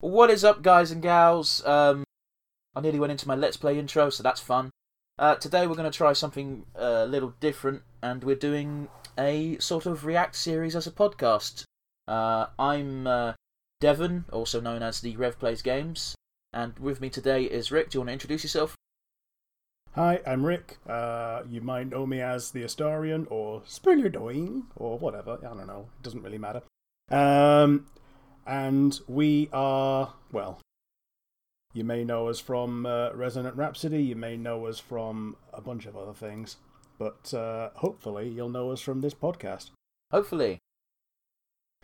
What is up, guys and gals? Um, I nearly went into my Let's Play intro, so that's fun. Uh, today we're going to try something uh, a little different, and we're doing a sort of React series as a podcast. Uh, I'm uh, Devon, also known as the Rev Plays Games, and with me today is Rick. Do you want to introduce yourself? Hi, I'm Rick. Uh, you might know me as the Astarian or Spillerdoing or whatever. I don't know. It doesn't really matter. Um, and we are, well, you may know us from uh, Resonant Rhapsody, you may know us from a bunch of other things, but uh, hopefully you'll know us from this podcast. Hopefully.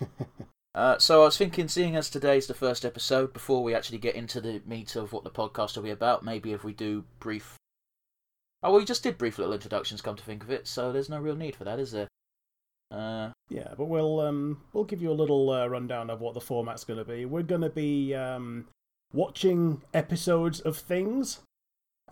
uh, so I was thinking, seeing as today's the first episode, before we actually get into the meat of what the podcast will be about, maybe if we do brief. Oh, well, we just did brief little introductions, come to think of it, so there's no real need for that, is there? Uh, yeah, but we'll um, we'll give you a little uh, rundown of what the format's going to be. We're going to be um, watching episodes of things,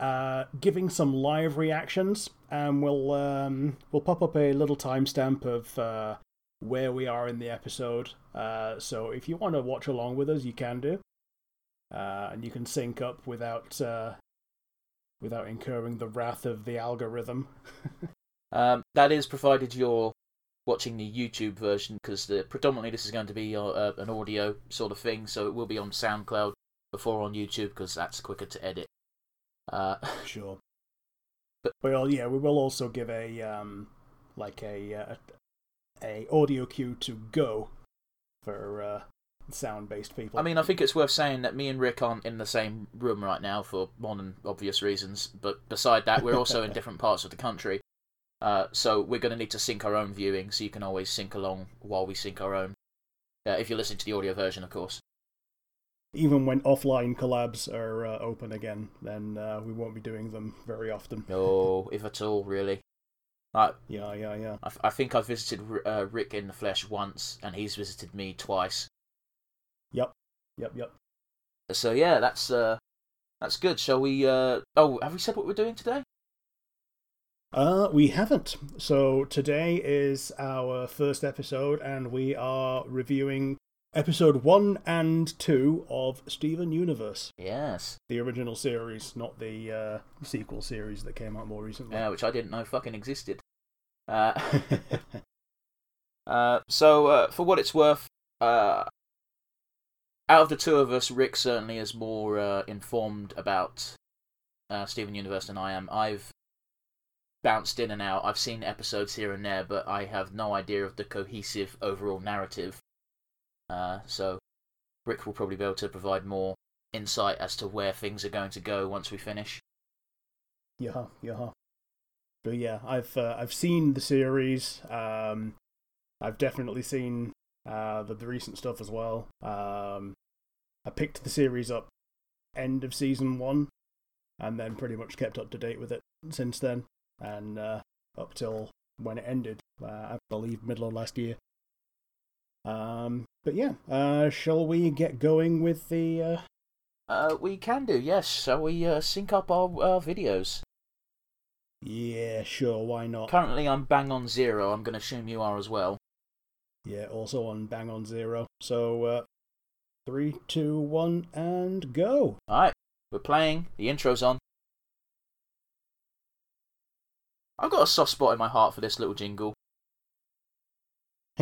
uh, giving some live reactions, and we'll um, we'll pop up a little timestamp of uh, where we are in the episode. Uh, so if you want to watch along with us, you can do, uh, and you can sync up without without incurring the wrath of the algorithm. um, that is provided you're watching the YouTube version because predominantly this is going to be uh, an audio sort of thing, so it will be on SoundCloud before on YouTube because that's quicker to edit. Uh, sure. But well, yeah, we will also give a um, like a uh, a audio cue to go for uh, sound based people. I mean, I think it's worth saying that me and Rick aren't in the same room right now for more than obvious reasons. But beside that, we're also in different parts of the country. Uh, so we're going to need to sync our own viewing, so you can always sync along while we sync our own. Uh, if you listen to the audio version, of course. Even when offline collabs are uh, open again, then uh, we won't be doing them very often. No, if at all, really. yeah, yeah, yeah. I, I think I've visited uh, Rick in the flesh once, and he's visited me twice. Yep, yep, yep. So yeah, that's uh, that's good. Shall we? Uh... Oh, have we said what we're doing today? Uh, we haven't. So today is our first episode, and we are reviewing episode one and two of Steven Universe. Yes. The original series, not the uh, sequel series that came out more recently. Yeah, which I didn't know fucking existed. Uh, uh, so, uh, for what it's worth, uh, out of the two of us, Rick certainly is more uh, informed about uh, Steven Universe than I am. I've bounced in and out. I've seen episodes here and there, but I have no idea of the cohesive overall narrative. Uh, so Rick will probably be able to provide more insight as to where things are going to go once we finish. Yeah, yeah. But yeah, I've uh, I've seen the series. Um, I've definitely seen uh, the, the recent stuff as well. Um, I picked the series up end of season one, and then pretty much kept up to date with it since then and uh, up till when it ended, uh, I believe middle of last year. Um, but yeah, uh, shall we get going with the? Uh... Uh, we can do yes. Shall we uh, sync up our uh, videos? Yeah, sure. Why not? Currently, I'm bang on zero. I'm going to assume you are as well. Yeah, also on bang on zero. So, uh, three, two, one, and go. All right, we're playing. The intro's on. I've got a soft spot in my heart for this little jingle.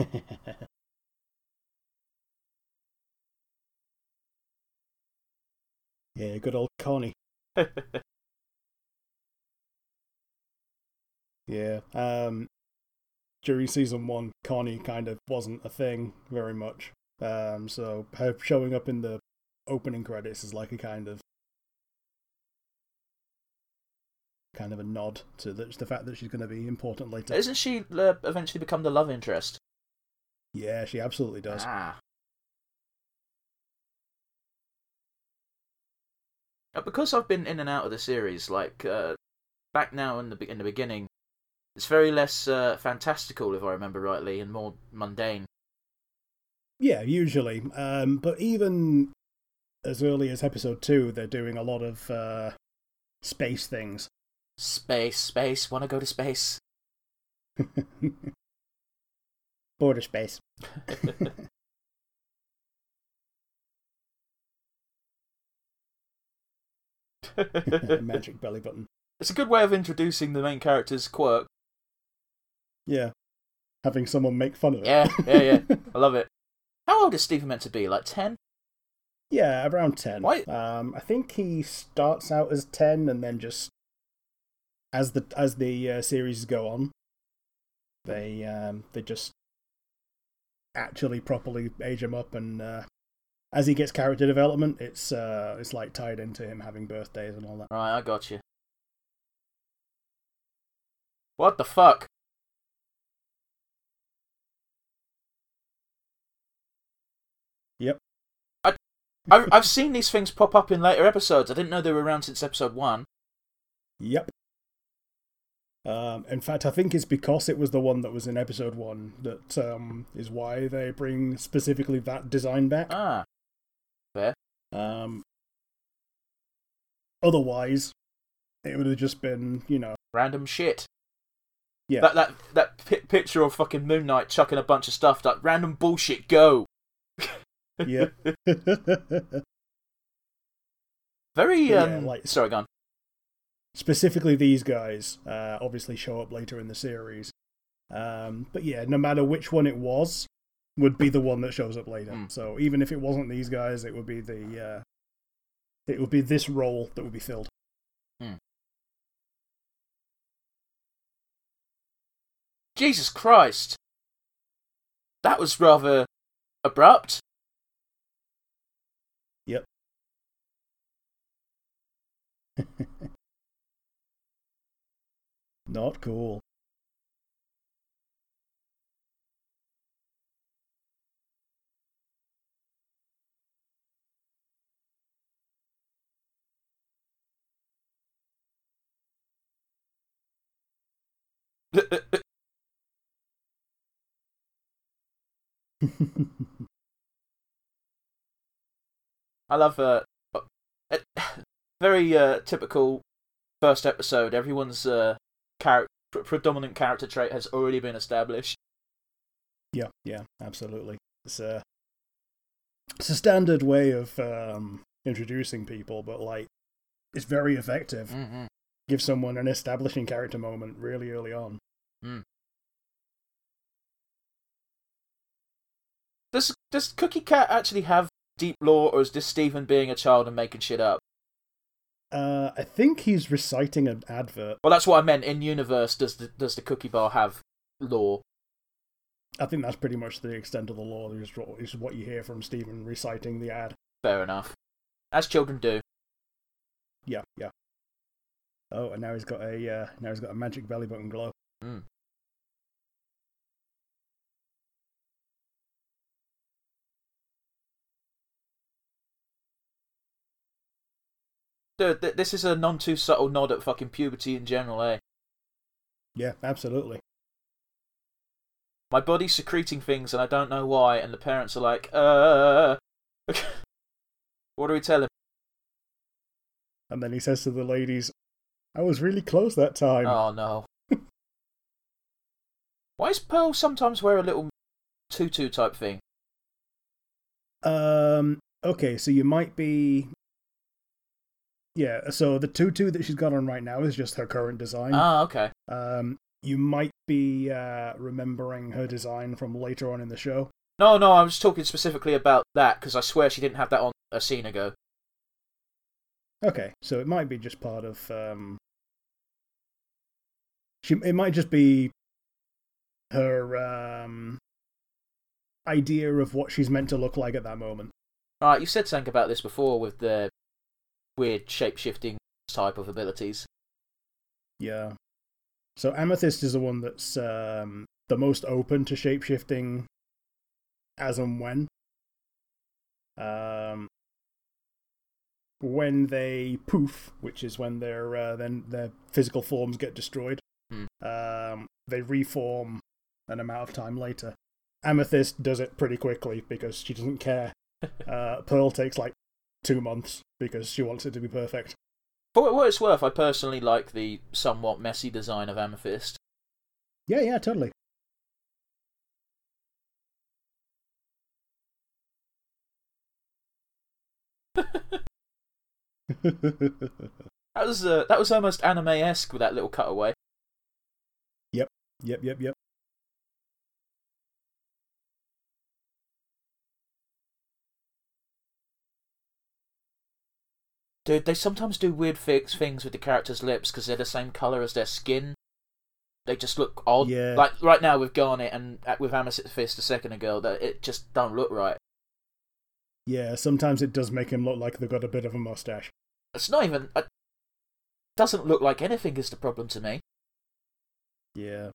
yeah, good old Connie. yeah. Um during season one, Connie kind of wasn't a thing very much. Um so her showing up in the opening credits is like a kind of kind of a nod to the, the fact that she's going to be important later. Isn't she uh, eventually become the love interest? Yeah, she absolutely does. Ah. Because I've been in and out of the series, like uh, back now in the in the beginning, it's very less uh, fantastical, if I remember rightly, and more mundane. Yeah, usually. Um, but even as early as episode two, they're doing a lot of uh, space things. Space, space, wanna go to space. Border space. Magic belly button. It's a good way of introducing the main character's quirk. Yeah. Having someone make fun of it. Yeah, yeah, yeah. I love it. How old is Steven meant to be? Like 10? Yeah, around 10. Why- Um, I think he starts out as 10 and then just as the as the uh, series go on, they um they just actually properly age him up and uh, as he gets character development, it's uh it's like tied into him having birthdays and all that. Right, I got you. What the fuck? Yep. I've, I've seen these things pop up in later episodes. I didn't know they were around since episode one. Yep. Um, in fact, I think it's because it was the one that was in episode one that um, is why they bring specifically that design back. Ah, fair. Um, otherwise, it would have just been, you know, random shit. Yeah. That that that pi- picture of fucking Moon Knight chucking a bunch of stuff. That random bullshit. Go. yeah. Very Yeah, um. like- Sorry, gone. Specifically, these guys uh, obviously show up later in the series. Um, but yeah, no matter which one it was, would be the one that shows up later. Mm. So even if it wasn't these guys, it would be the uh, it would be this role that would be filled. Jesus Christ. That was rather abrupt. Yep. Not cool. I love uh, very uh, typical first episode. Everyone's uh, char- pr- predominant character trait has already been established. Yeah, yeah, absolutely. It's a it's a standard way of um, introducing people, but like it's very effective. Mm-hmm. Give someone an establishing character moment really early on. Does does Cookie Cat actually have deep lore, or is this Steven being a child and making shit up? Uh, I think he's reciting an advert. Well, that's what I meant. In universe, does the does the Cookie Bar have lore? I think that's pretty much the extent of the lore. Is what, is what you hear from Steven reciting the ad. Fair enough. As children do. Yeah, yeah. Oh, and now he's got a uh, now he's got a magic belly button glow. Mm. Dude, th- this is a non too subtle nod at fucking puberty in general, eh? Yeah, absolutely. My body's secreting things and I don't know why, and the parents are like, uh. what do we tell him? And then he says to the ladies, "I was really close that time." Oh no. Why does Pearl sometimes wear a little tutu type thing? Um. Okay, so you might be. Yeah. So the tutu that she's got on right now is just her current design. Oh, okay. Um. You might be uh, remembering her design from later on in the show. No, no, I was talking specifically about that because I swear she didn't have that on a scene ago. Okay, so it might be just part of. Um, she. It might just be her um, idea of what she's meant to look like at that moment. Right, you said something about this before with the weird shape shifting type of abilities. Yeah. So Amethyst is the one that's um, the most open to shapeshifting as and when. Um, when they poof, which is when their uh, then their physical forms get destroyed, Hmm. um, they reform an amount of time later. Amethyst does it pretty quickly because she doesn't care. uh, Pearl takes like two months because she wants it to be perfect. For what it's worth, I personally like the somewhat messy design of Amethyst. Yeah, yeah, totally. That was uh, that was almost anime esque with that little cutaway. Yep, yep, yep, yep. Dude, they sometimes do weird fix things with the characters' lips because they're the same color as their skin. They just look odd. Yeah. Like right now with Garnet and uh, with Amethyst Fist a second ago, that it just don't look right. Yeah, sometimes it does make him look like they've got a bit of a mustache. It's not even. It doesn't look like anything is the problem to me. Yeah.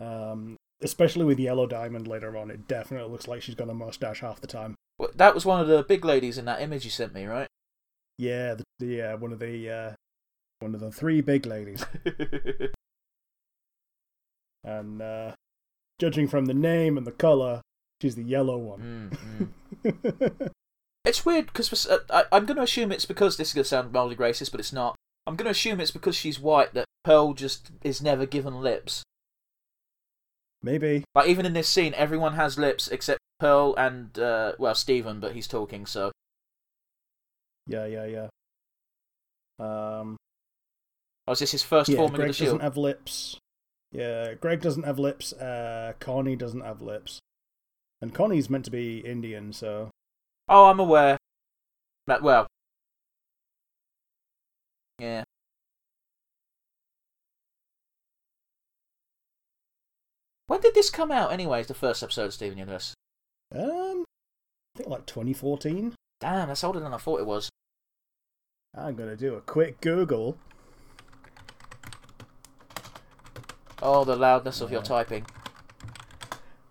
Um, especially with Yellow Diamond later on, it definitely looks like she's got a mustache half the time. Well, That was one of the big ladies in that image you sent me, right? Yeah, the, the uh, one of the uh, one of the three big ladies, and uh, judging from the name and the color, she's the yellow one. Mm, mm. It's weird because uh, I'm going to assume it's because this is going to sound mildly racist, but it's not. I'm going to assume it's because she's white that Pearl just is never given lips. Maybe. Like even in this scene, everyone has lips except Pearl and uh, well Steven, but he's talking, so Yeah, yeah, yeah. Um, oh, is this his first yeah, forming Greg of the shield? doesn't have lips. Yeah, Greg doesn't have lips. Uh, Connie doesn't have lips, and Connie's meant to be Indian, so Oh, I'm aware. That well, yeah. When did this come out, anyways? The first episode of Steven Universe. um, I think like 2014. Damn, that's older than I thought it was. I'm gonna do a quick Google. Oh, the loudness of your typing.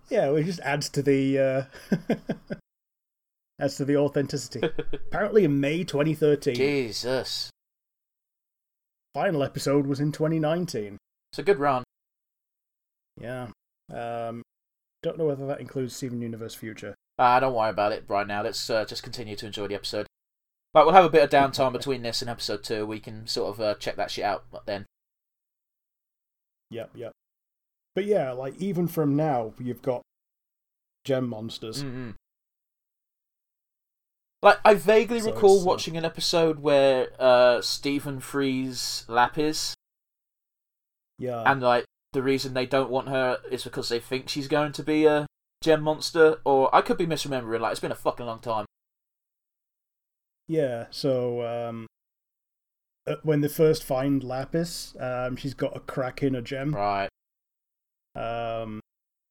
Yeah, it just adds to the uh, adds to the authenticity. Apparently, in May 2013, Jesus, final episode was in 2019. it's a good run. Yeah. Um, don't know whether that includes Steven Universe Future. Ah, don't worry about it right now. Let's uh, just continue to enjoy the episode. But we'll have a bit of downtime between this and episode two. We can sort of uh, check that shit out then. Yep, yep. But yeah, like even from now, you've got gem monsters. Mm-hmm. Like I vaguely So recall uh, watching an episode where uh, Steven frees Lapis, Yeah, and like the reason they don't want her is because they think she's going to be a gem monster. Or I could be misremembering. Like it's been a fucking long time. yeah. So um, uh, when they first find Lapis, um, she's got a crack in a gem. Right. Um,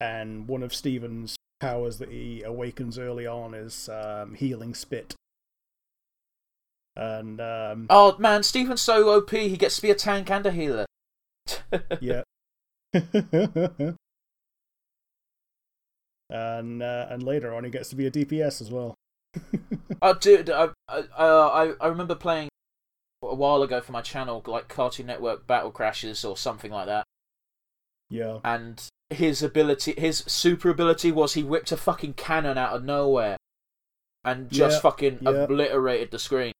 and one of Steven's powers that he awakens early on is um, healing spit. And um, Oh man, Steven's so OP. He gets to be a tank and a healer. yeah. and uh, and later on, he gets to be a DPS as well. Oh, dude, I, I, uh, I I remember playing a while ago for my channel, like Cartoon Network Battle Crashes or something like that. yeah, And his ability, his super ability was he whipped a fucking cannon out of nowhere and just Yeah, fucking yeah. obliterated the screen.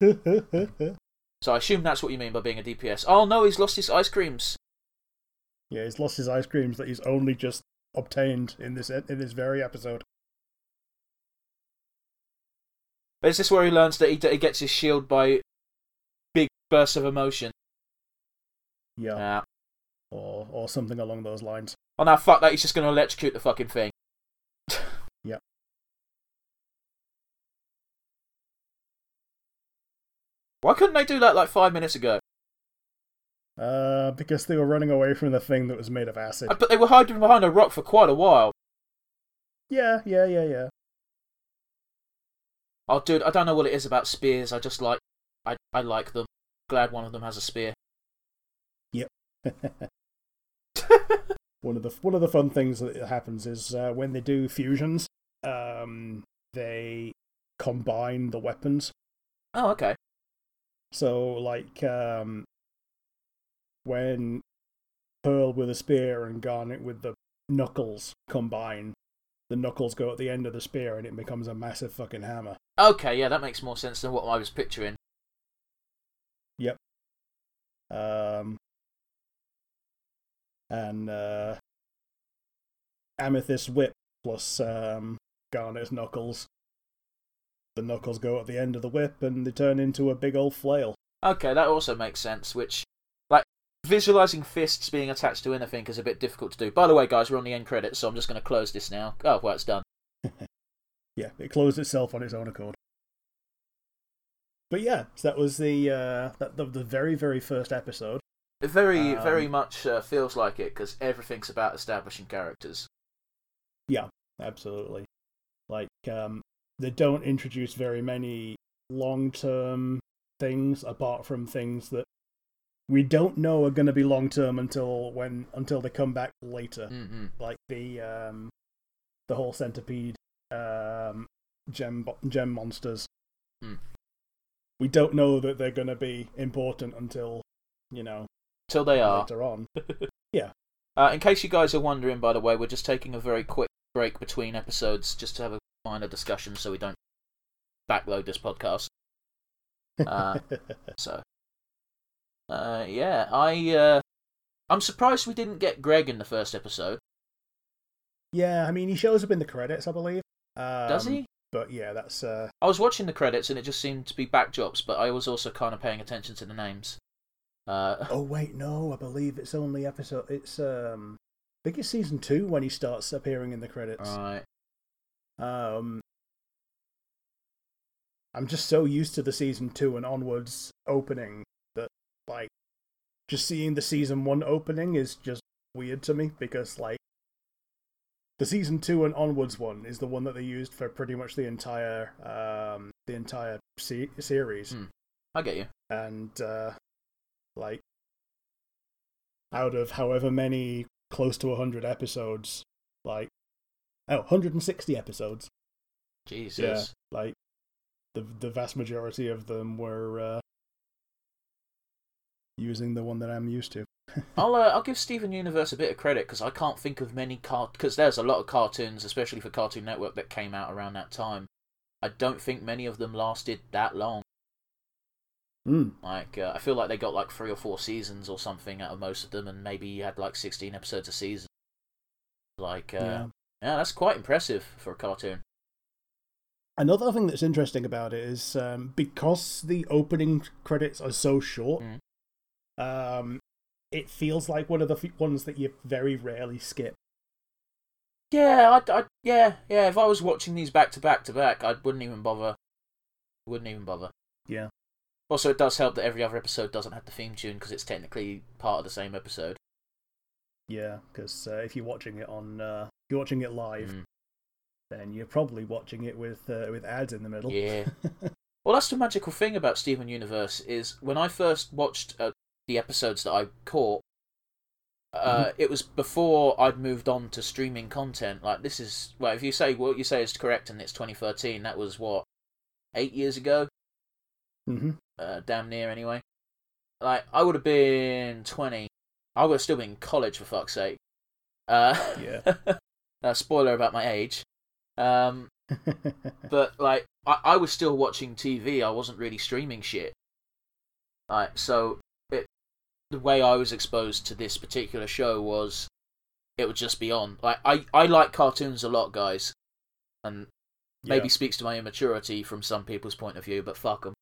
So I assume that's what you mean by being a DPS. Oh no, he's lost his ice creams. yeah. He's lost his ice creams that he's only just obtained in this in this very episode. Is this where he learns that he, he gets his shield by big bursts of emotion? Yeah, Yeah. or or something along those lines. Oh no, fuck that! He's just going to electrocute the fucking thing. Yep. Why couldn't they do that like five minutes ago? Uh, because they were running away from the thing that was made of acid. But they were hiding behind a rock for quite a while. Yeah, yeah, yeah, yeah. Oh, dude, I don't know what it is about spears. I just like, I, I like them. Glad one of them has a spear. Yep. one of the one of the fun things that happens is uh, when they do fusions, um, they combine the weapons. Oh, okay. So, like, um, when Pearl with a spear and Garnet with the knuckles combine, the knuckles go at the end of the spear and it becomes a massive fucking hammer. Okay, yeah, that makes more sense than what I was picturing. Yep. Um, and uh, Amethyst whip plus um, Garnet's knuckles. The knuckles go at the end of the whip and they turn into a big old flail. Okay, that also makes sense. Which, visualizing fists being attached to anything is a bit difficult to do. By the way, guys, we're on the end credits, so I'm just going to close this now. Oh, well, it's done. yeah, it closed itself on its own accord. But yeah, so that was the uh, that, the, the very very first episode. It very Um, very much uh, feels like it because everything's about establishing characters. Yeah, absolutely. Like um, they don't introduce very many long term things apart from things that we don't know are going to be long term until when until they come back later. Mm-hmm. Like the um, the whole centipede um, gem gem monsters. Hmm. We don't know that they're going to be important until you know Till they are. later on. Uh, in case you guys are wondering, by the way, we're just taking a very quick break between episodes just to have a minor discussion so we don't backload this podcast. Uh, So, uh, yeah, I uh, I'm surprised we didn't get Greg in the first episode. yeah, I mean he shows up in the credits, I believe. Um, Does he? But yeah, that's uh, I was watching the credits and it just seemed to be backdrops, but I was also kind of paying attention to the names. Uh, Oh wait, no, I believe it's only episode. It's um, I think it's season two when he starts appearing in the credits. right. Um, I'm just so used to the season two and onwards opening like just seeing the season one opening is just weird to me because like the season two and onwards one is the one that they used for pretty much the entire um the entire se- series Hmm. I get you. and uh like out of however many close to 100 episodes like oh 160 episodes Jesus. yeah like the the vast majority of them were uh using the one that i'm used to I'll uh, I'll give Steven Universe a bit of credit because I can't think of many cart because there's a lot of cartoons, especially for Cartoon Network, that came out around that time. I don't think many of them lasted that long. mm. Like uh, I feel like they got like three or four seasons or something out of most of them, and maybe you had like sixteen episodes a season. Like uh, yeah yeah, that's quite impressive for a cartoon. another thing that's interesting about it is um because the opening credits are so short Mm. Um it feels like one of the f- ones that you very rarely skip Yeah, I, I yeah yeah. If I was watching these back to back to back, I wouldn't even bother. Wouldn't even bother. Yeah. Also, it does help that every other episode doesn't have the theme tune because it's technically part of the same episode. Yeah, because uh, if you're watching it on, uh, if you're watching it live, Mm. then you're probably watching it with uh, with ads in the middle. Yeah. Well, that's the magical thing about Steven Universe is when I first watched uh, the episodes that I caught, uh, it was before I'd moved on to streaming content. Like this is well, if you say what you say is correct and it's 2013, that was what eight years ago, hmm uh, damn near anyway. Like I would have been 20. I would have still been in college for fuck's sake. Uh, Yeah. uh, spoiler about my age. Um, but like I, I was still watching TV. I wasn't really streaming shit. Like so, the way I was exposed to this particular show was it would just be on. Like I I like cartoons a lot, guys, and maybe speaks to my immaturity from some people's point of view, but fuck them.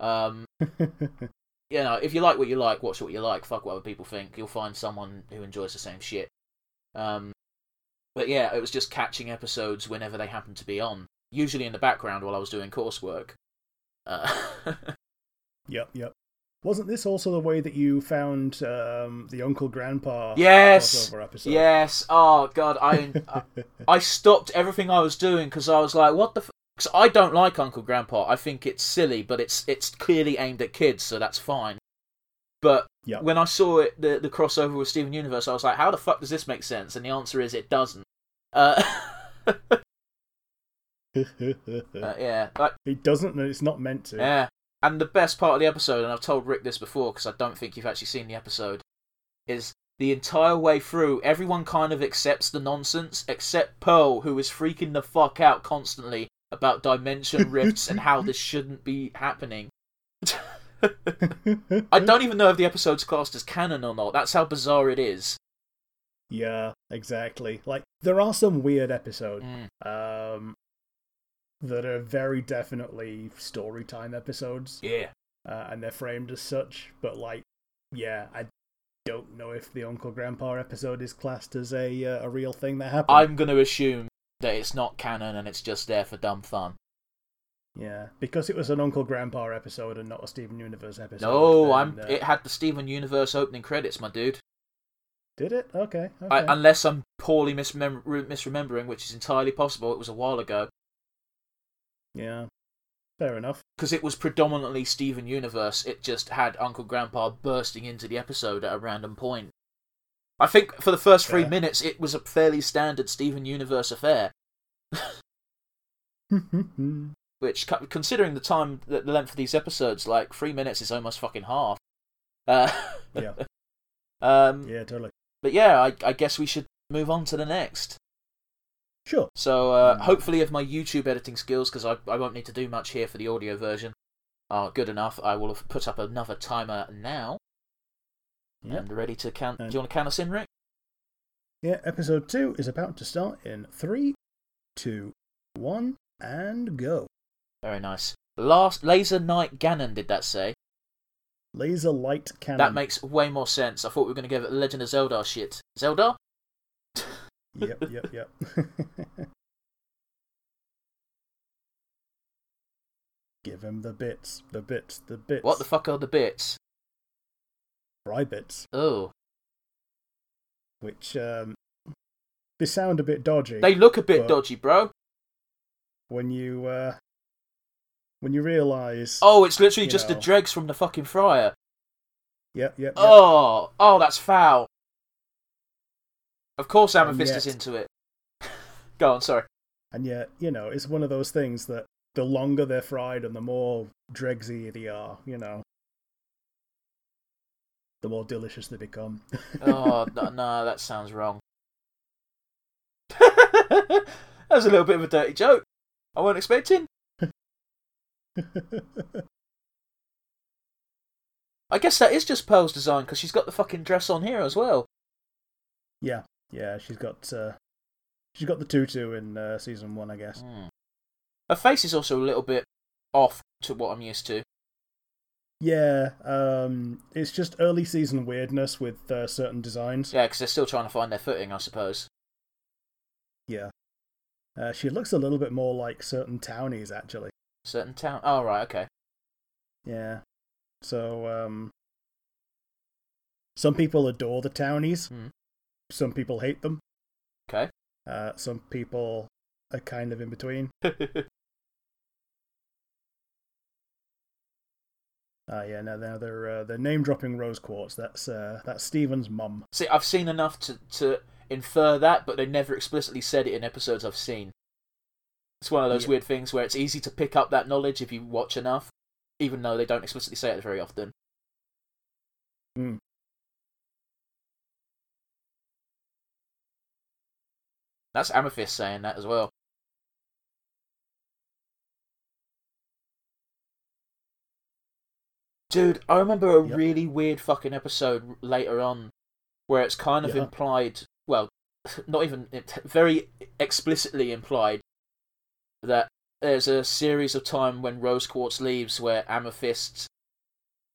Um, you know, if you like what you like, watch what you like. Fuck what other people think. You'll find someone who enjoys the same shit. Um, but yeah, it was just catching episodes whenever they happened to be on, usually in the background while I was doing coursework. Uh, yep, yep. Wasn't this also the way that you found um, the Uncle Grandpa yes, crossover episode? yes. Oh god, I I, I stopped everything I was doing because I was like, what the. F-? Cause I don't like Uncle Grandpa. I think it's silly, but it's it's clearly aimed at kids, so that's fine. But Yep. when I saw it, the the crossover with Steven Universe, I was like, how the fuck does this make sense? And the answer is, it doesn't. Uh, uh, yeah, like, it doesn't, and it's not meant to. yeah. And the best part of the episode, and I've told Rick this before because I don't think you've actually seen the episode, is the entire way through, everyone kind of accepts the nonsense except Pearl, who is freaking the fuck out constantly about dimension rifts and how this shouldn't be happening. I don't even know if the episode's classed as canon or not. That's how bizarre it is. Yeah, exactly. Like there are some weird episodes Mm, um, that are very definitely story time episodes. yeah. uh, and they're framed as such. But like, yeah, I don't know if the Uncle Grandpa episode is classed as a uh, a real thing that happened. I'm going to assume that it's not canon and it's just there for dumb fun. Yeah, because it was an Uncle Grandpa episode and not a Steven Universe episode. No, then, I'm. uh, It had the Steven Universe opening credits, my dude. Did it? Okay. okay. I, unless I'm poorly misremembering, which is entirely possible. It was a while ago yeah. Fair enough. because it was predominantly Steven Universe. It just had Uncle Grandpa bursting into the episode at a random point. I think for the first three Fair. minutes, it was a fairly standard Steven Universe affair. Which, considering the time, the the length of these episodes, like three minutes is almost fucking half. Uh, yeah. um, Yeah. Totally. but yeah, I, I guess we should move on to the next. Sure. So uh, Mm. hopefully, if my YouTube editing skills, because I, I won't need to do much here for the audio version, are good enough, I will have put up another timer now Yeah. and ready to count. And- Do you want to count us in, Rick? Yeah. Episode two is about to start in three, two, one, and go. Very nice. Last Laser Knight Ganon did that say? Laser light cannon. That makes way more sense. I thought we were going to give it Legend of Zelda shit. Zelda? Yep. Yep. Yep. Give him the bits, the bits, the bits. What the fuck are the bits? Fry bits, Oh, which um, they sound a bit dodgy. they look a bit dodgy, bro. when you uh, when you realise. Oh, it's literally just the dregs from the fucking fryer. Yep. Yep. yep. Oh, oh, that's foul. Of course, Amethyst is into it. Go on, sorry. And yet, you know, it's one of those things that the longer they're fried and the more dregsy they are, you know, the more delicious they become. Oh no, no, that sounds wrong. that was a little bit of a dirty joke. I wasn't expecting. I guess that is just Pearl's design because she's got the fucking dress on here as well. yeah, yeah, she's got uh, she's got the tutu in uh, season one, I guess. Hmm. Her face is also a little bit off to what I'm used to. Yeah, um, it's just early season weirdness with uh, certain designs. Yeah, because they're still trying to find their footing, I suppose. Yeah, uh, she looks a little bit more like certain townies, actually. Certain town. Oh right, okay. Yeah. So, um, some people adore the townies. Hmm. Some people hate them. Okay. Uh, some people are kind of in between. Uh, yeah, no, no, they're uh, they're name dropping Rose Quartz. That's uh, that's Steven's mum. See, I've seen enough to, to infer that, but they never explicitly said it in episodes I've seen. It's one of those Yeah. weird things where it's easy to pick up that knowledge if you watch enough, even though they don't explicitly say it very often. Hmm. That's Amethyst saying that as well. Dude, I remember a Yep. really weird fucking episode later on where it's kind of Yeah. implied, well, not even very explicitly implied that there's a series of time when Rose Quartz leaves where Amethyst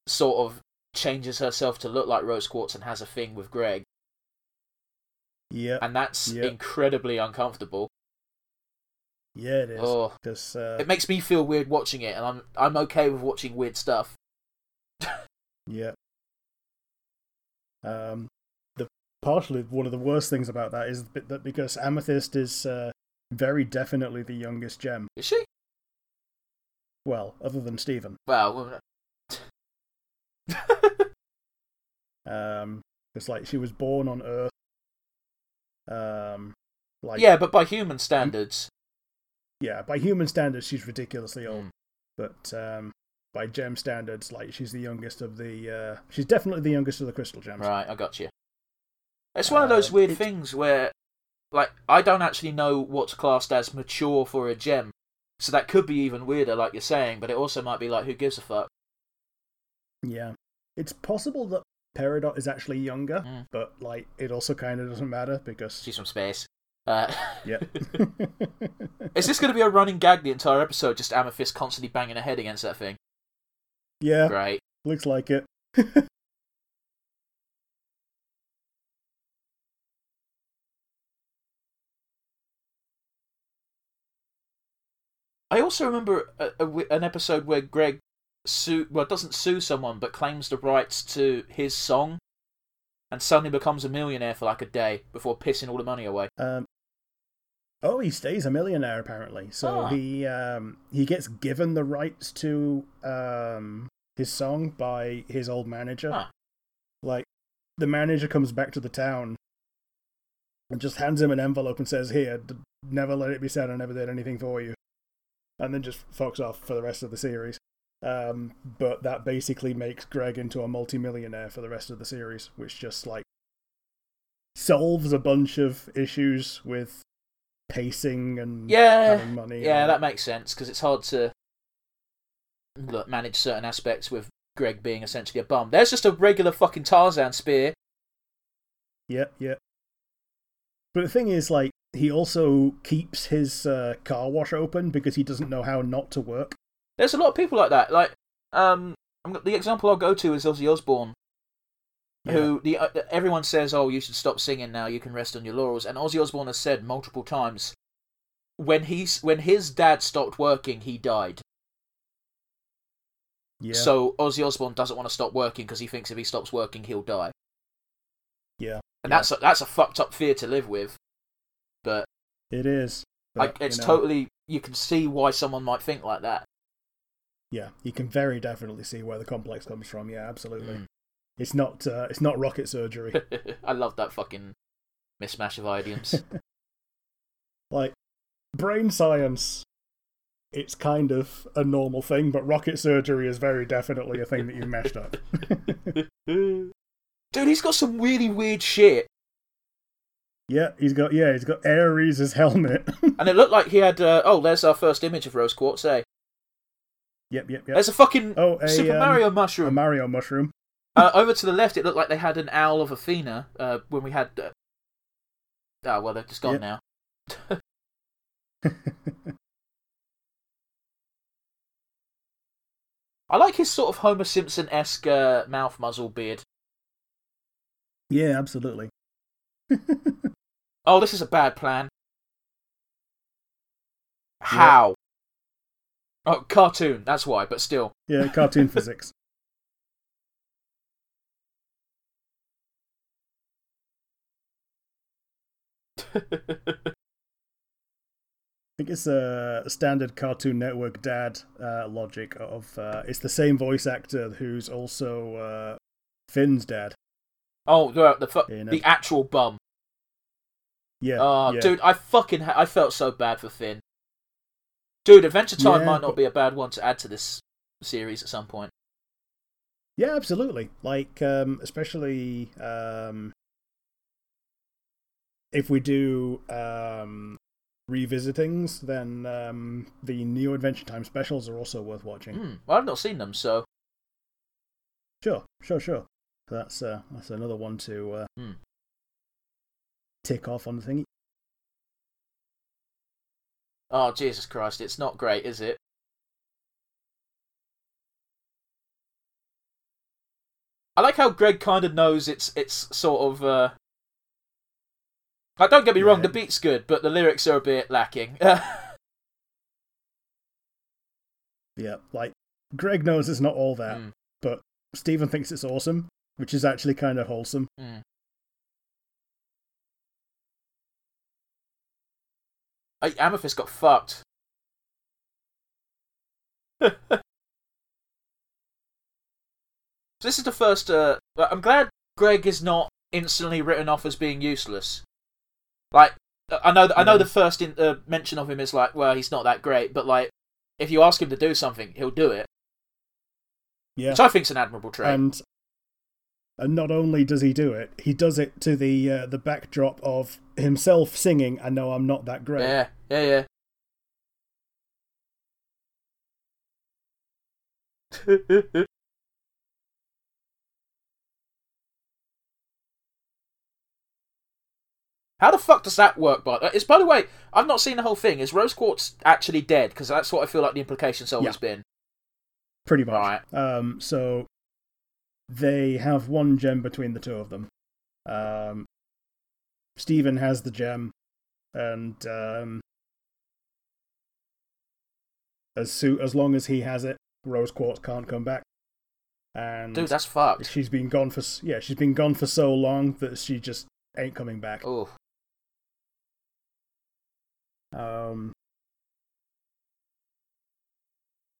sort of changes herself to look like Rose Quartz and has a thing with Greg, Yeah, and that's Yeah. incredibly uncomfortable. yeah, it is. Oh, 'Cause, uh, it makes me feel weird watching it, and I'm I'm okay with watching weird stuff. yeah. Um, the partially one of the worst things about that is that because Amethyst is uh, very definitely the youngest gem. Is she? Well, other than Steven. Well, Um, it's like she was born on Earth. Um, like yeah, but by human standards, yeah, by human standards, she's ridiculously old. Mm. But um, by gem standards, like she's the youngest of the. Uh, she's definitely the youngest of the crystal gems. right? I got you. It's one of those Um, weird it- things where, like, I don't actually know what's classed as mature for a gem, so that could be even weirder, like you're saying. But it also might be like, who gives a fuck? Yeah, it's possible that Peridot is actually younger, Mm. but like it also kind of doesn't matter because She's from space. Uh, yeah. is this going to be a running gag the entire episode? Just Amethyst constantly banging her head against that thing? Yeah, Great. looks like it. I also remember a, a, an episode where Greg sue well doesn't sue someone but claims the rights to his song, and suddenly becomes a millionaire for like a day before pissing all the money away. Um, oh, he stays a millionaire apparently. So Ah. he um, he gets given the rights to um, his song by his old manager. Huh. Like the manager comes back to the town and just hands him an envelope and says, "Here, never let it be said I never did anything for you," and then just fucks off for the rest of the series. Um, but that basically makes Greg into a multimillionaire for the rest of the series, which just like solves a bunch of issues with pacing and Yeah, having money. yeah, and- that makes sense because it's hard to look, manage certain aspects with Greg being essentially a bum. There's just a regular fucking Tarzan spear. Yep, yep. But the thing is, like, he also keeps his uh, car wash open because he doesn't know how not to work. There's a lot of people like that. Like, um, I'm the example I'll go to is Ozzy Osbourne, who the uh, everyone says, "Oh, you should stop singing now. You can rest on your laurels." And Ozzy Osbourne has said multiple times, when he's when his dad stopped working, he died. yeah, So Ozzy Osbourne doesn't want to stop working because he thinks if he stops working, he'll die. yeah, And Yeah. that's a, that's a fucked up fear to live with. But it is. like, But, it's you know, totally you can see why someone might think like that. Yeah, you can very definitely see where the complex comes from. Yeah, absolutely. Mm. It's not. Uh, it's not rocket surgery. I love that fucking mismatch of idioms. like brain science. It's kind of a normal thing, but rocket surgery is very definitely a thing that you've meshed up. Dude, he's got some really weird shit. yeah, he's got. Yeah, he's got Ares' helmet. And it looked like he had. Uh, oh, there's our first image of Rose Quartz. Eh? Yep, yep, yep. There's a fucking Oh, a, Super um, Mario a mushroom. Mario mushroom. uh, over to the left, it looked like they had an owl of Athena uh, when we had. Uh... Oh well, they're just gone Yep. now. I like his sort of Homer Simpson esque uh, mouth muzzle beard. Yeah, absolutely. Oh, this is a bad plan. How? Oh, cartoon. That's why. But still. Yeah, cartoon physics. I think it's a standard Cartoon Network dad uh, logic of uh, it's the same voice actor who's also uh, Finn's dad. oh, the the, fu- the actual bum. Yeah, Oh, yeah. dude, I fucking ha- I felt so bad for Finn. Dude, Adventure Time Yeah, might not but- be a bad one to add to this series at some point. Yeah, absolutely. Like, um, especially um, if we do um, revisitings, then um, the Neo Adventure Time specials are also worth watching. Hmm. Well, I've not seen them, so Sure, sure, sure. That's uh, that's another one to uh, Hmm. tick off on the thingy. Oh Jesus Christ, it's not great, is it? I like how Greg kind of knows it's it's sort of. uh like, don't get me wrong, the beat's good, but the lyrics are a bit lacking. Yeah, like Greg knows it's not all that, Mm, but Steven thinks it's awesome, which is actually kind of wholesome. mm. Hey, Amethyst got fucked. So this is the first. Uh, I'm glad Greg is not instantly written off as being useless. Like, I know, I know Yeah. the first in, uh, mention of him is like, well, he's not that great, but like, if you ask him to do something, he'll do it, Yeah, which I think's an admirable trait. and and not only does he do it, he does it to the uh, the backdrop of himself singing. I know I'm not that great. yeah, yeah, yeah. How the fuck does that work? But it's by the way, I've not seen the whole thing. Is Rose Quartz actually dead? Because that's what I feel like the implication's always been. pretty much. Right. Um, so they have one gem between the two of them. Um, Steven has the gem, and um, as so- as long as he has it, Rose Quartz can't come back. And Dude, that's fucked. she's been gone for yeah, she's been gone for so long that she just ain't coming back. Oh, Um,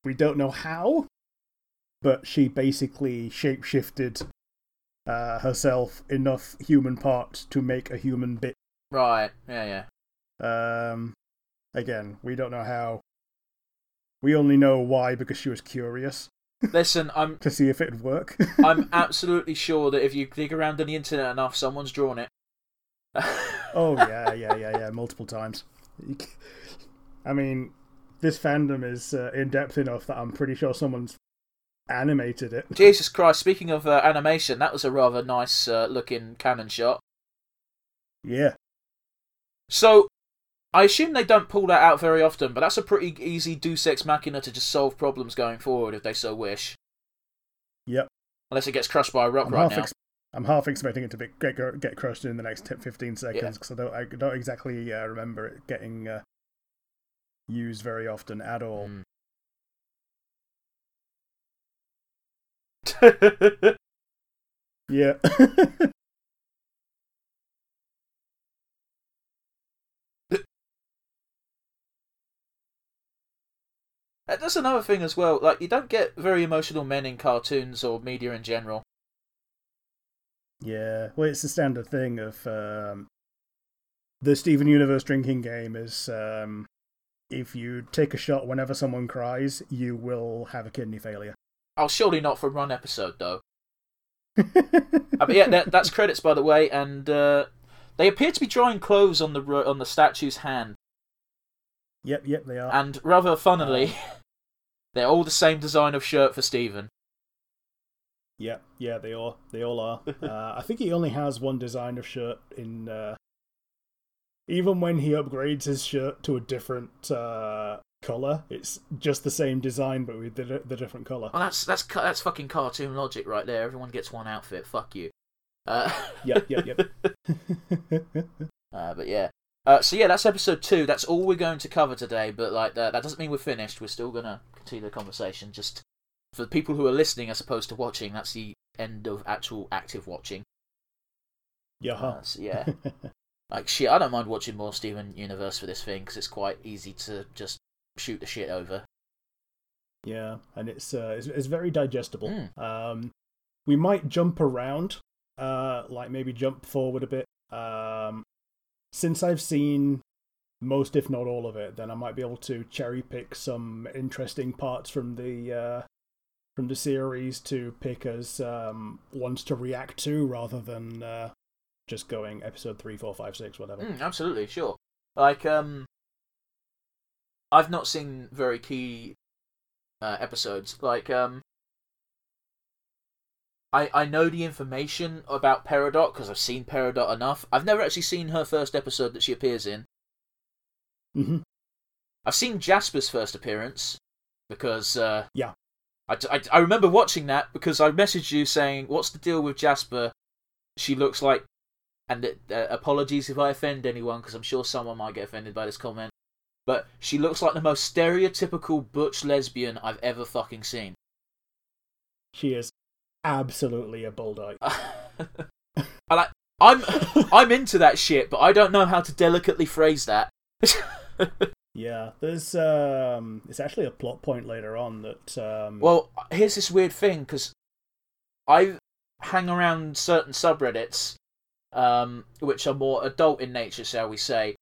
we don't know how, but she basically shapeshifted uh, herself enough human parts to make a human bit. right. Yeah, yeah. Um, again, we don't know how. We only know why because she was curious Listen, I'm to see if it'd work. I'm absolutely sure that if you dig around on the internet enough, someone's drawn it. oh yeah, yeah, yeah, yeah, multiple times. I mean, this fandom is uh, in depth enough that I'm pretty sure someone's animated it. Jesus Christ! Speaking of uh, animation, that was a rather nice uh, looking cannon shot. Yeah, So, I assume they don't pull that out very often, but that's a pretty easy Deus Ex Machina to just solve problems going forward if they so wish. yep. Unless it gets crushed by a rock I'm right now. ex- I'm half expecting it to be, get get crushed in the next 10, 15 seconds because I don't I don't exactly uh, remember it getting uh, used very often at all. Mm. Yeah. That's another thing as well. Like, you don't get very emotional men in cartoons or media in general. yeah. Well, it's the standard thing of um, the Steven Universe drinking game is um, if you take a shot whenever someone cries, you will have a kidney failure. Oh, surely not from one episode though. But yeah, that, that's credits by the way, and uh, they appear to be drawing clothes on the on the statue's hand, yep, yep, they are. and rather funnily, they're all the same design of shirt for Steven. Yeah, yeah, they all they all are. uh, I think he only has one design of shirt in. Uh, even when he upgrades his shirt to a different uh, color, it's just the same design but with the, the different color. Well, that's that's that's fucking cartoon logic right there. Everyone gets one outfit. Fuck you. Uh, Yep, yep, yep. uh, but yeah. Uh, so yeah, that's episode two. That's all we're going to cover today. But like that, that doesn't mean we're finished. We're still gonna continue the conversation. Just for the people who are listening as opposed to watching, that's the end of actual active watching. yeah. Uh, so yeah, like shit. I don't mind watching more Steven Universe for this thing because it's quite easy to just shoot the shit over. Yeah, and it's uh, it's, it's very digestible. Mm. Um, we might jump around, uh, like maybe jump forward a bit. Um, since I've seen most, if not all of it, then I might be able to cherry pick some interesting parts from the uh, from the series to pick as um, ones to react to, rather than uh, just going episode three, four, five, six, whatever. Mm, absolutely, sure. Like, um, I've not seen very key uh, episodes. Like, um, I I know the information about Peridot because I've seen Peridot enough. I've never actually seen her first episode that she appears in. hmm I've seen Jasper's first appearance because uh, Yeah. I, I, I remember watching that because I messaged you saying, "What's the deal with Jasper? She looks like." And uh, apologies if I offend anyone because I'm sure someone might get offended by this comment. But she looks like the most stereotypical butch lesbian I've ever fucking seen. She is absolutely a bulldog. I like I'm I'm into that shit, but I don't know how to delicately phrase that. Yeah, there's um, it's actually a plot point later on that um, Well, here's this weird thing because I hang around certain subreddits, um, which are more adult in nature, shall we say,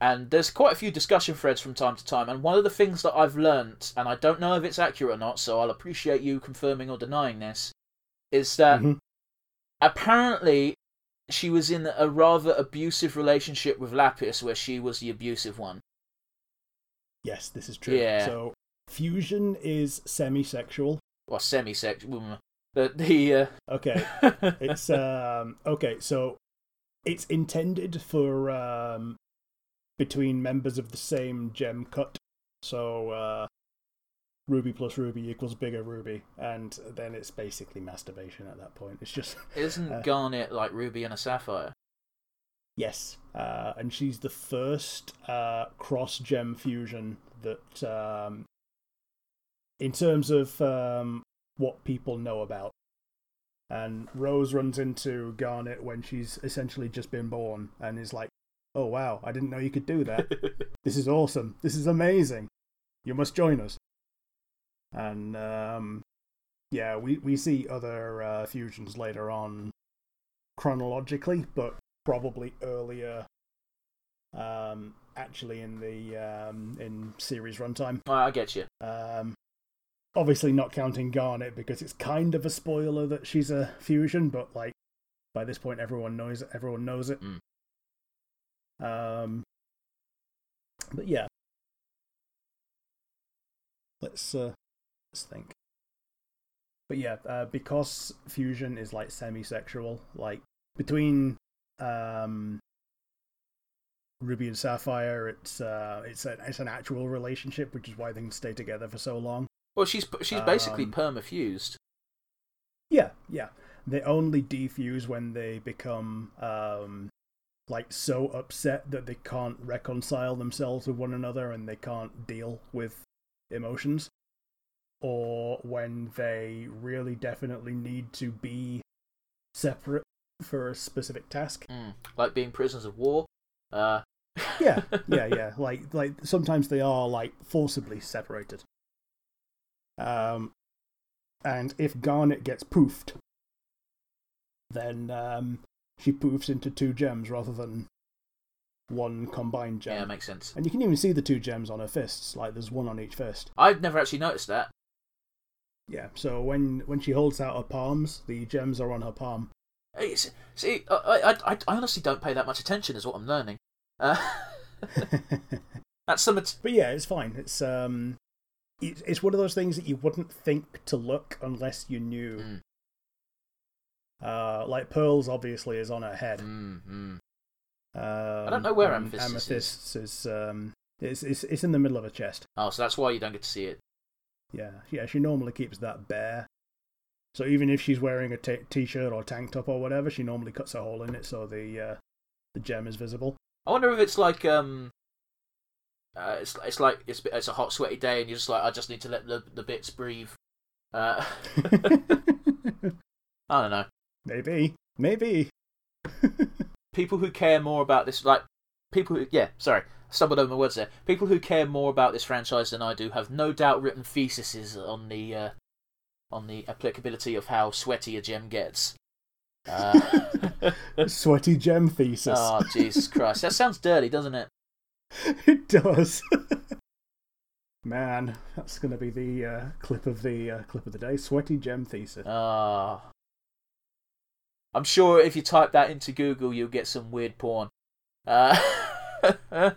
and there's quite a few discussion threads from time to time. And one of the things that I've learnt, and I don't know if it's accurate or not, so I'll appreciate you confirming or denying this, is that Mhm. apparently she was in a rather abusive relationship with Lapis, where she was the abusive one. yes, this is true. Yeah. So fusion is semi-sexual. Or semi-sexual. The the uh... Okay, it's um okay. So it's intended for um between members of the same gem cut. So uh Ruby plus Ruby equals bigger Ruby, and then it's basically masturbation at that point. It's just Isn't Uh, Garnet like Ruby and a Sapphire? yes, uh, and she's the first uh, cross gem fusion that, um, in terms of um, what people know about. And Rose runs into Garnet when she's essentially just been born, and is like, "Oh wow, I didn't know you could do that." this is awesome. This is amazing. You must join us. And um, yeah, we, we see other uh, fusions later on chronologically, but probably earlier. Um, actually, in the um, in series runtime. Well, I get you. Um, obviously, not counting Garnet because it's kind of a spoiler that she's a fusion, but like by this point, everyone knows everyone knows it. Mm. Um, but yeah, let's uh, let's think. But yeah, uh, because fusion is like semi-sexual, like between um, Ruby and Sapphire, it's uh, it's a, it's an actual relationship, which is why they can stay together for so long. Well, she's she's basically Um, permafused. Yeah, yeah. They only defuse when they become um like so upset that they can't reconcile themselves with one another and they can't deal with emotions or when they really definitely need to be separate for a specific task. Mm. Like being prisoners of war. Uh, Yeah, yeah, yeah. Like like sometimes they are like forcibly separated. Um and if Garnet gets poofed, then um she poofs into two gems rather than one combined gem. yeah, makes sense. and you can even see the two gems on her fists, like there's one on each fist. I've never actually noticed that. Yeah, so when when she holds out her palms, the gems are on her palm. It's, see, I, I, I, honestly don't pay that much attention, is what I'm learning. Uh, that's some. But yeah, it's fine. It's um, it's it's one of those things that you wouldn't think to look unless you knew. Mm, Uh, like Pearl's, obviously, is on her head. mm, mm. Um, don't know where and Amethystis is. Amethyst's is. um, it's, it's it's in the middle of her chest. Oh, so that's why you don't get to see it. Yeah, yeah. She normally keeps that bare. So even if she's wearing a t- t-shirt or tank top or whatever, she normally cuts a hole in it so the uh, the gem is visible. I wonder if it's like um, uh, it's it's like it's it's a hot sweaty day and you're just like I just need to let the the bits breathe. Uh, I don't know. Maybe, maybe. People who care more about this, like people who yeah, sorry, stumbled over my words there. People who care more about this franchise than I do have no doubt written theses on the uh, on the applicability of how sweaty a gem gets. Uh, Sweaty gem thesis. oh Jesus Christ, that sounds dirty, doesn't it? it does. Man, that's going to be the uh, clip of the uh, clip of the day. Sweaty gem thesis. Ah. I'm sure if you type that into Google, you'll get some weird porn. Uh,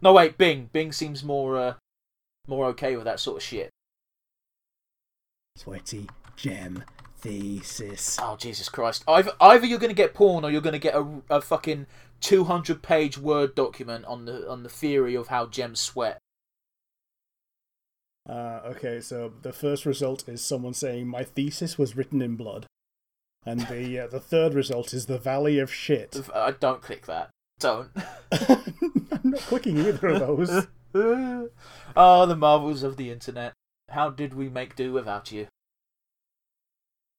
no, wait, Bing. Bing seems more uh, more okay with that sort of shit. Sweaty gem thesis. Oh Jesus Christ! Either either you're going to get porn, or you're going to get a, a fucking 200 page word document on the on the theory of how gems sweat. Uh, okay, so the first result is someone saying my thesis was written in blood, and the uh, the third result is the Valley of Shit. I don't click that. Don't. I'm not clicking either of those. oh, the marvels of the internet. How did we make do without you?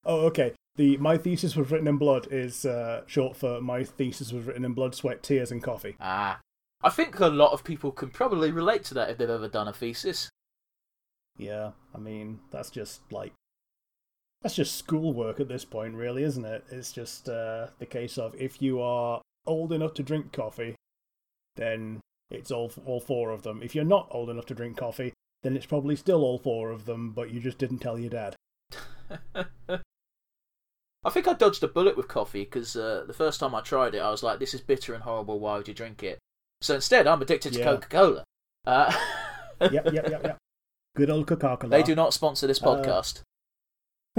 Oh, okay. The my thesis was written in blood is uh, short for my thesis was written in blood, sweat, tears, and coffee. Ah. I think a lot of people can probably relate to that if they've ever done a thesis. Yeah, I mean that's just like that's just schoolwork at this point, really, isn't it? It's just uh, the case of if you are old enough to drink coffee, then it's all all four of them. If you're not old enough to drink coffee, then it's probably still all four of them, but you just didn't tell your dad. I think I dodged a bullet with coffee because uh, the first time I tried it, I was like, "This is bitter and horrible. Why would you drink it?" So instead, I'm addicted to Yeah. Coca Cola. Uh, yep, yep, yep, yep. Good old Coca-Cola. they do not sponsor this Uh, podcast.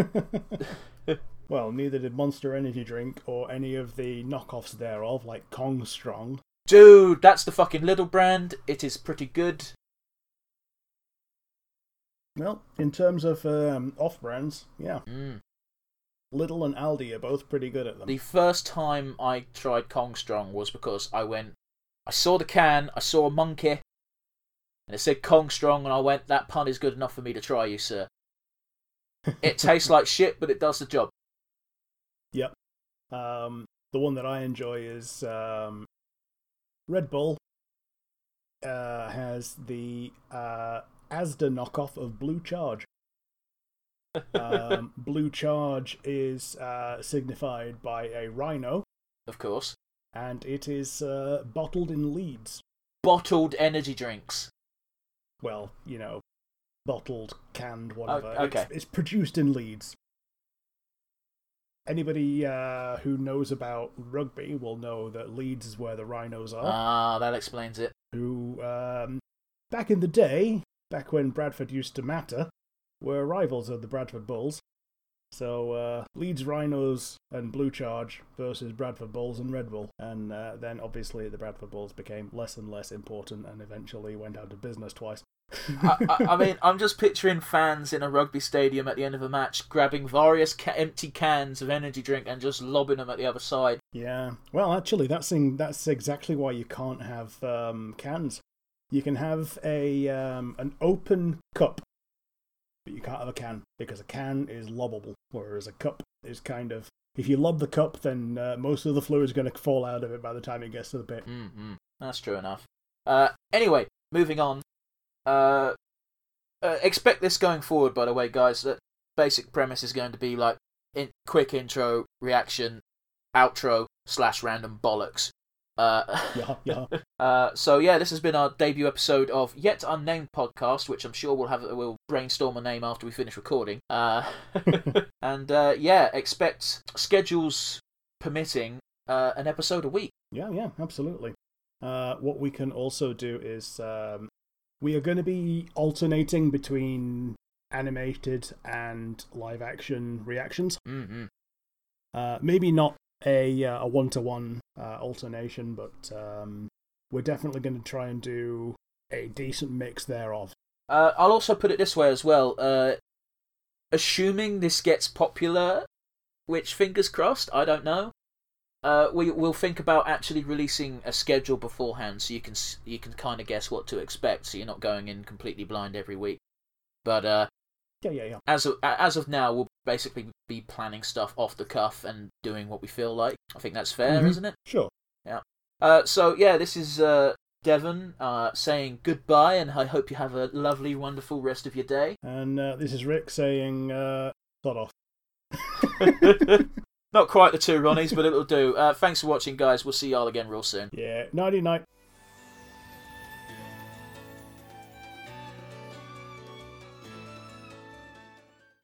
well, neither did Monster Energy Drink or any of the knockoffs thereof, like Kong Strong. Dude, that's the fucking little brand. It is pretty good. Well, in terms of um, off brands, yeah, Mm. Lidl and Aldi are both pretty good at them. The first time I tried Kong Strong was because I went, I saw the can, I saw a monkey, and it said Kong Strong, and I went, that pun is good enough for me to try you, sir. It tastes like shit, but it does the job. Yep. Um, the one that I enjoy is um, Red Bull. Uh, has the uh, Asda knockoff of Blue Charge. Um, Blue Charge is uh, signified by a rhino, Of course. and it is uh, bottled in Leeds. Bottled energy drinks. Well, you know, bottled, canned, whatever. Oh, okay. It's, it's produced in Leeds. Anybody uh, who knows about rugby will know that Leeds is where the rhinos are. Ah, that explains it. who, um, back in the day, back when Bradford used to matter, were rivals of the Bradford Bulls. So uh, Leeds Rhinos and Blue Charge versus Bradford Bulls and Red Bull, and uh, then obviously the Bradford Bulls became less and less important, and eventually went out of business twice. I, I, I mean, I'm just picturing fans in a rugby stadium at the end of a match grabbing various ca- empty cans of energy drink and just lobbing them at the other side. Yeah. Well, actually, that's in, that's exactly why you can't have um, cans. You can have a um, an open cup, but you can't have a can because a can is lobbable, whereas a cup is kind of if you lob the cup, then uh, most of the fluid is going to fall out of it by the time it gets to the pit. Mm-hmm. That's true enough. Uh, anyway, moving on. Uh, uh, expect this going forward, by the way, guys. That basic premise is going to be like in quick intro, reaction, outro slash random bollocks. Uh, Yeah, yeah. uh, so yeah, this has been our debut episode of yet unnamed podcast, which I'm sure we'll have we'll brainstorm a name after we finish recording. Uh, and uh, yeah, expect schedules permitting uh, an episode a week. Yeah, yeah, absolutely. Uh, what we can also do is um, we are going to be alternating between animated and live action reactions. Mm-hmm. Uh, maybe not a a one to one alternation, but um, we're definitely going to try and do a decent mix thereof. Uh, I'll also put it this way as well. Uh, assuming this gets popular, which fingers crossed, I don't know. Uh, we we'll think about actually releasing a schedule beforehand, so you can you can kind of guess what to expect, so you're not going in completely blind every week. But uh, Yeah, yeah, yeah. as of as of now, we'll basically be planning stuff off the cuff and doing what we feel like. I think that's fair, Mhm. isn't it? Sure. Yeah. Uh, so yeah, this is uh, Devon uh, saying goodbye, and I hope you have a lovely, wonderful rest of your day. And uh, this is Rick saying, uh, "Sod off." Not quite the two Ronnies, but it'll do. Uh, thanks for watching, guys. We'll see y'all again real soon. Yeah, nighty night.